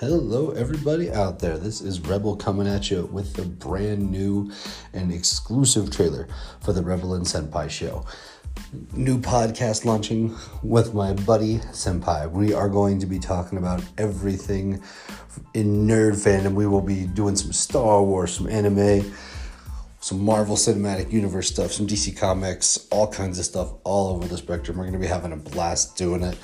Hello, everybody out there. This is Rebel coming at you with a brand new and exclusive trailer for the Rebel and Senpai show. New podcast launching with my buddy Senpai. We are going to be talking about everything in nerd fandom. We will be doing some Star Wars, some anime, some Marvel Cinematic Universe stuff, some DC Comics, all kinds of stuff all over the spectrum. We're going to be having a blast doing it.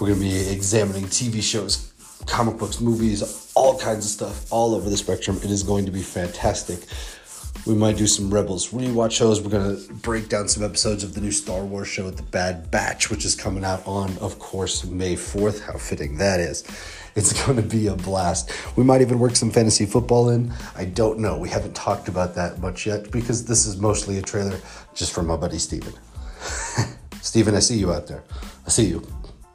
We're going to be examining TV shows, comic books, movies, all kinds of stuff all over the spectrum. It is going to be fantastic. We might do some Rebels rewatch shows. We're going to break down some episodes of the new Star Wars show, The Bad Batch, which is coming out on, of course, May 4th. How fitting that is. It's going to be a blast. We might even work some fantasy football in. I don't know. We haven't talked about that much yet because this is mostly a trailer just from my buddy Steven. Steven, I see you out there. I see you.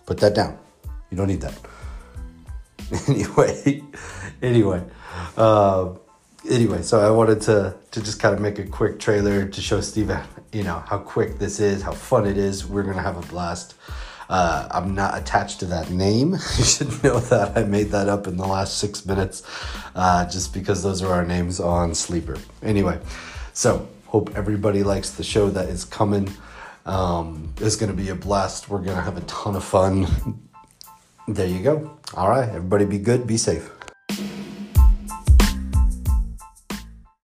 Put that down. You don't need that. anyway, anyway, uh, anyway. So I wanted to to just kind of make a quick trailer to show Steven, you know, how quick this is, how fun it is. We're gonna have a blast. Uh, I'm not attached to that name. You should know that I made that up in the last six minutes, uh, just because those are our names on Sleeper. Anyway, so hope everybody likes the show that is coming. Um, it's going to be a blast. We're going to have a ton of fun. There you go. All right, everybody be good, be safe.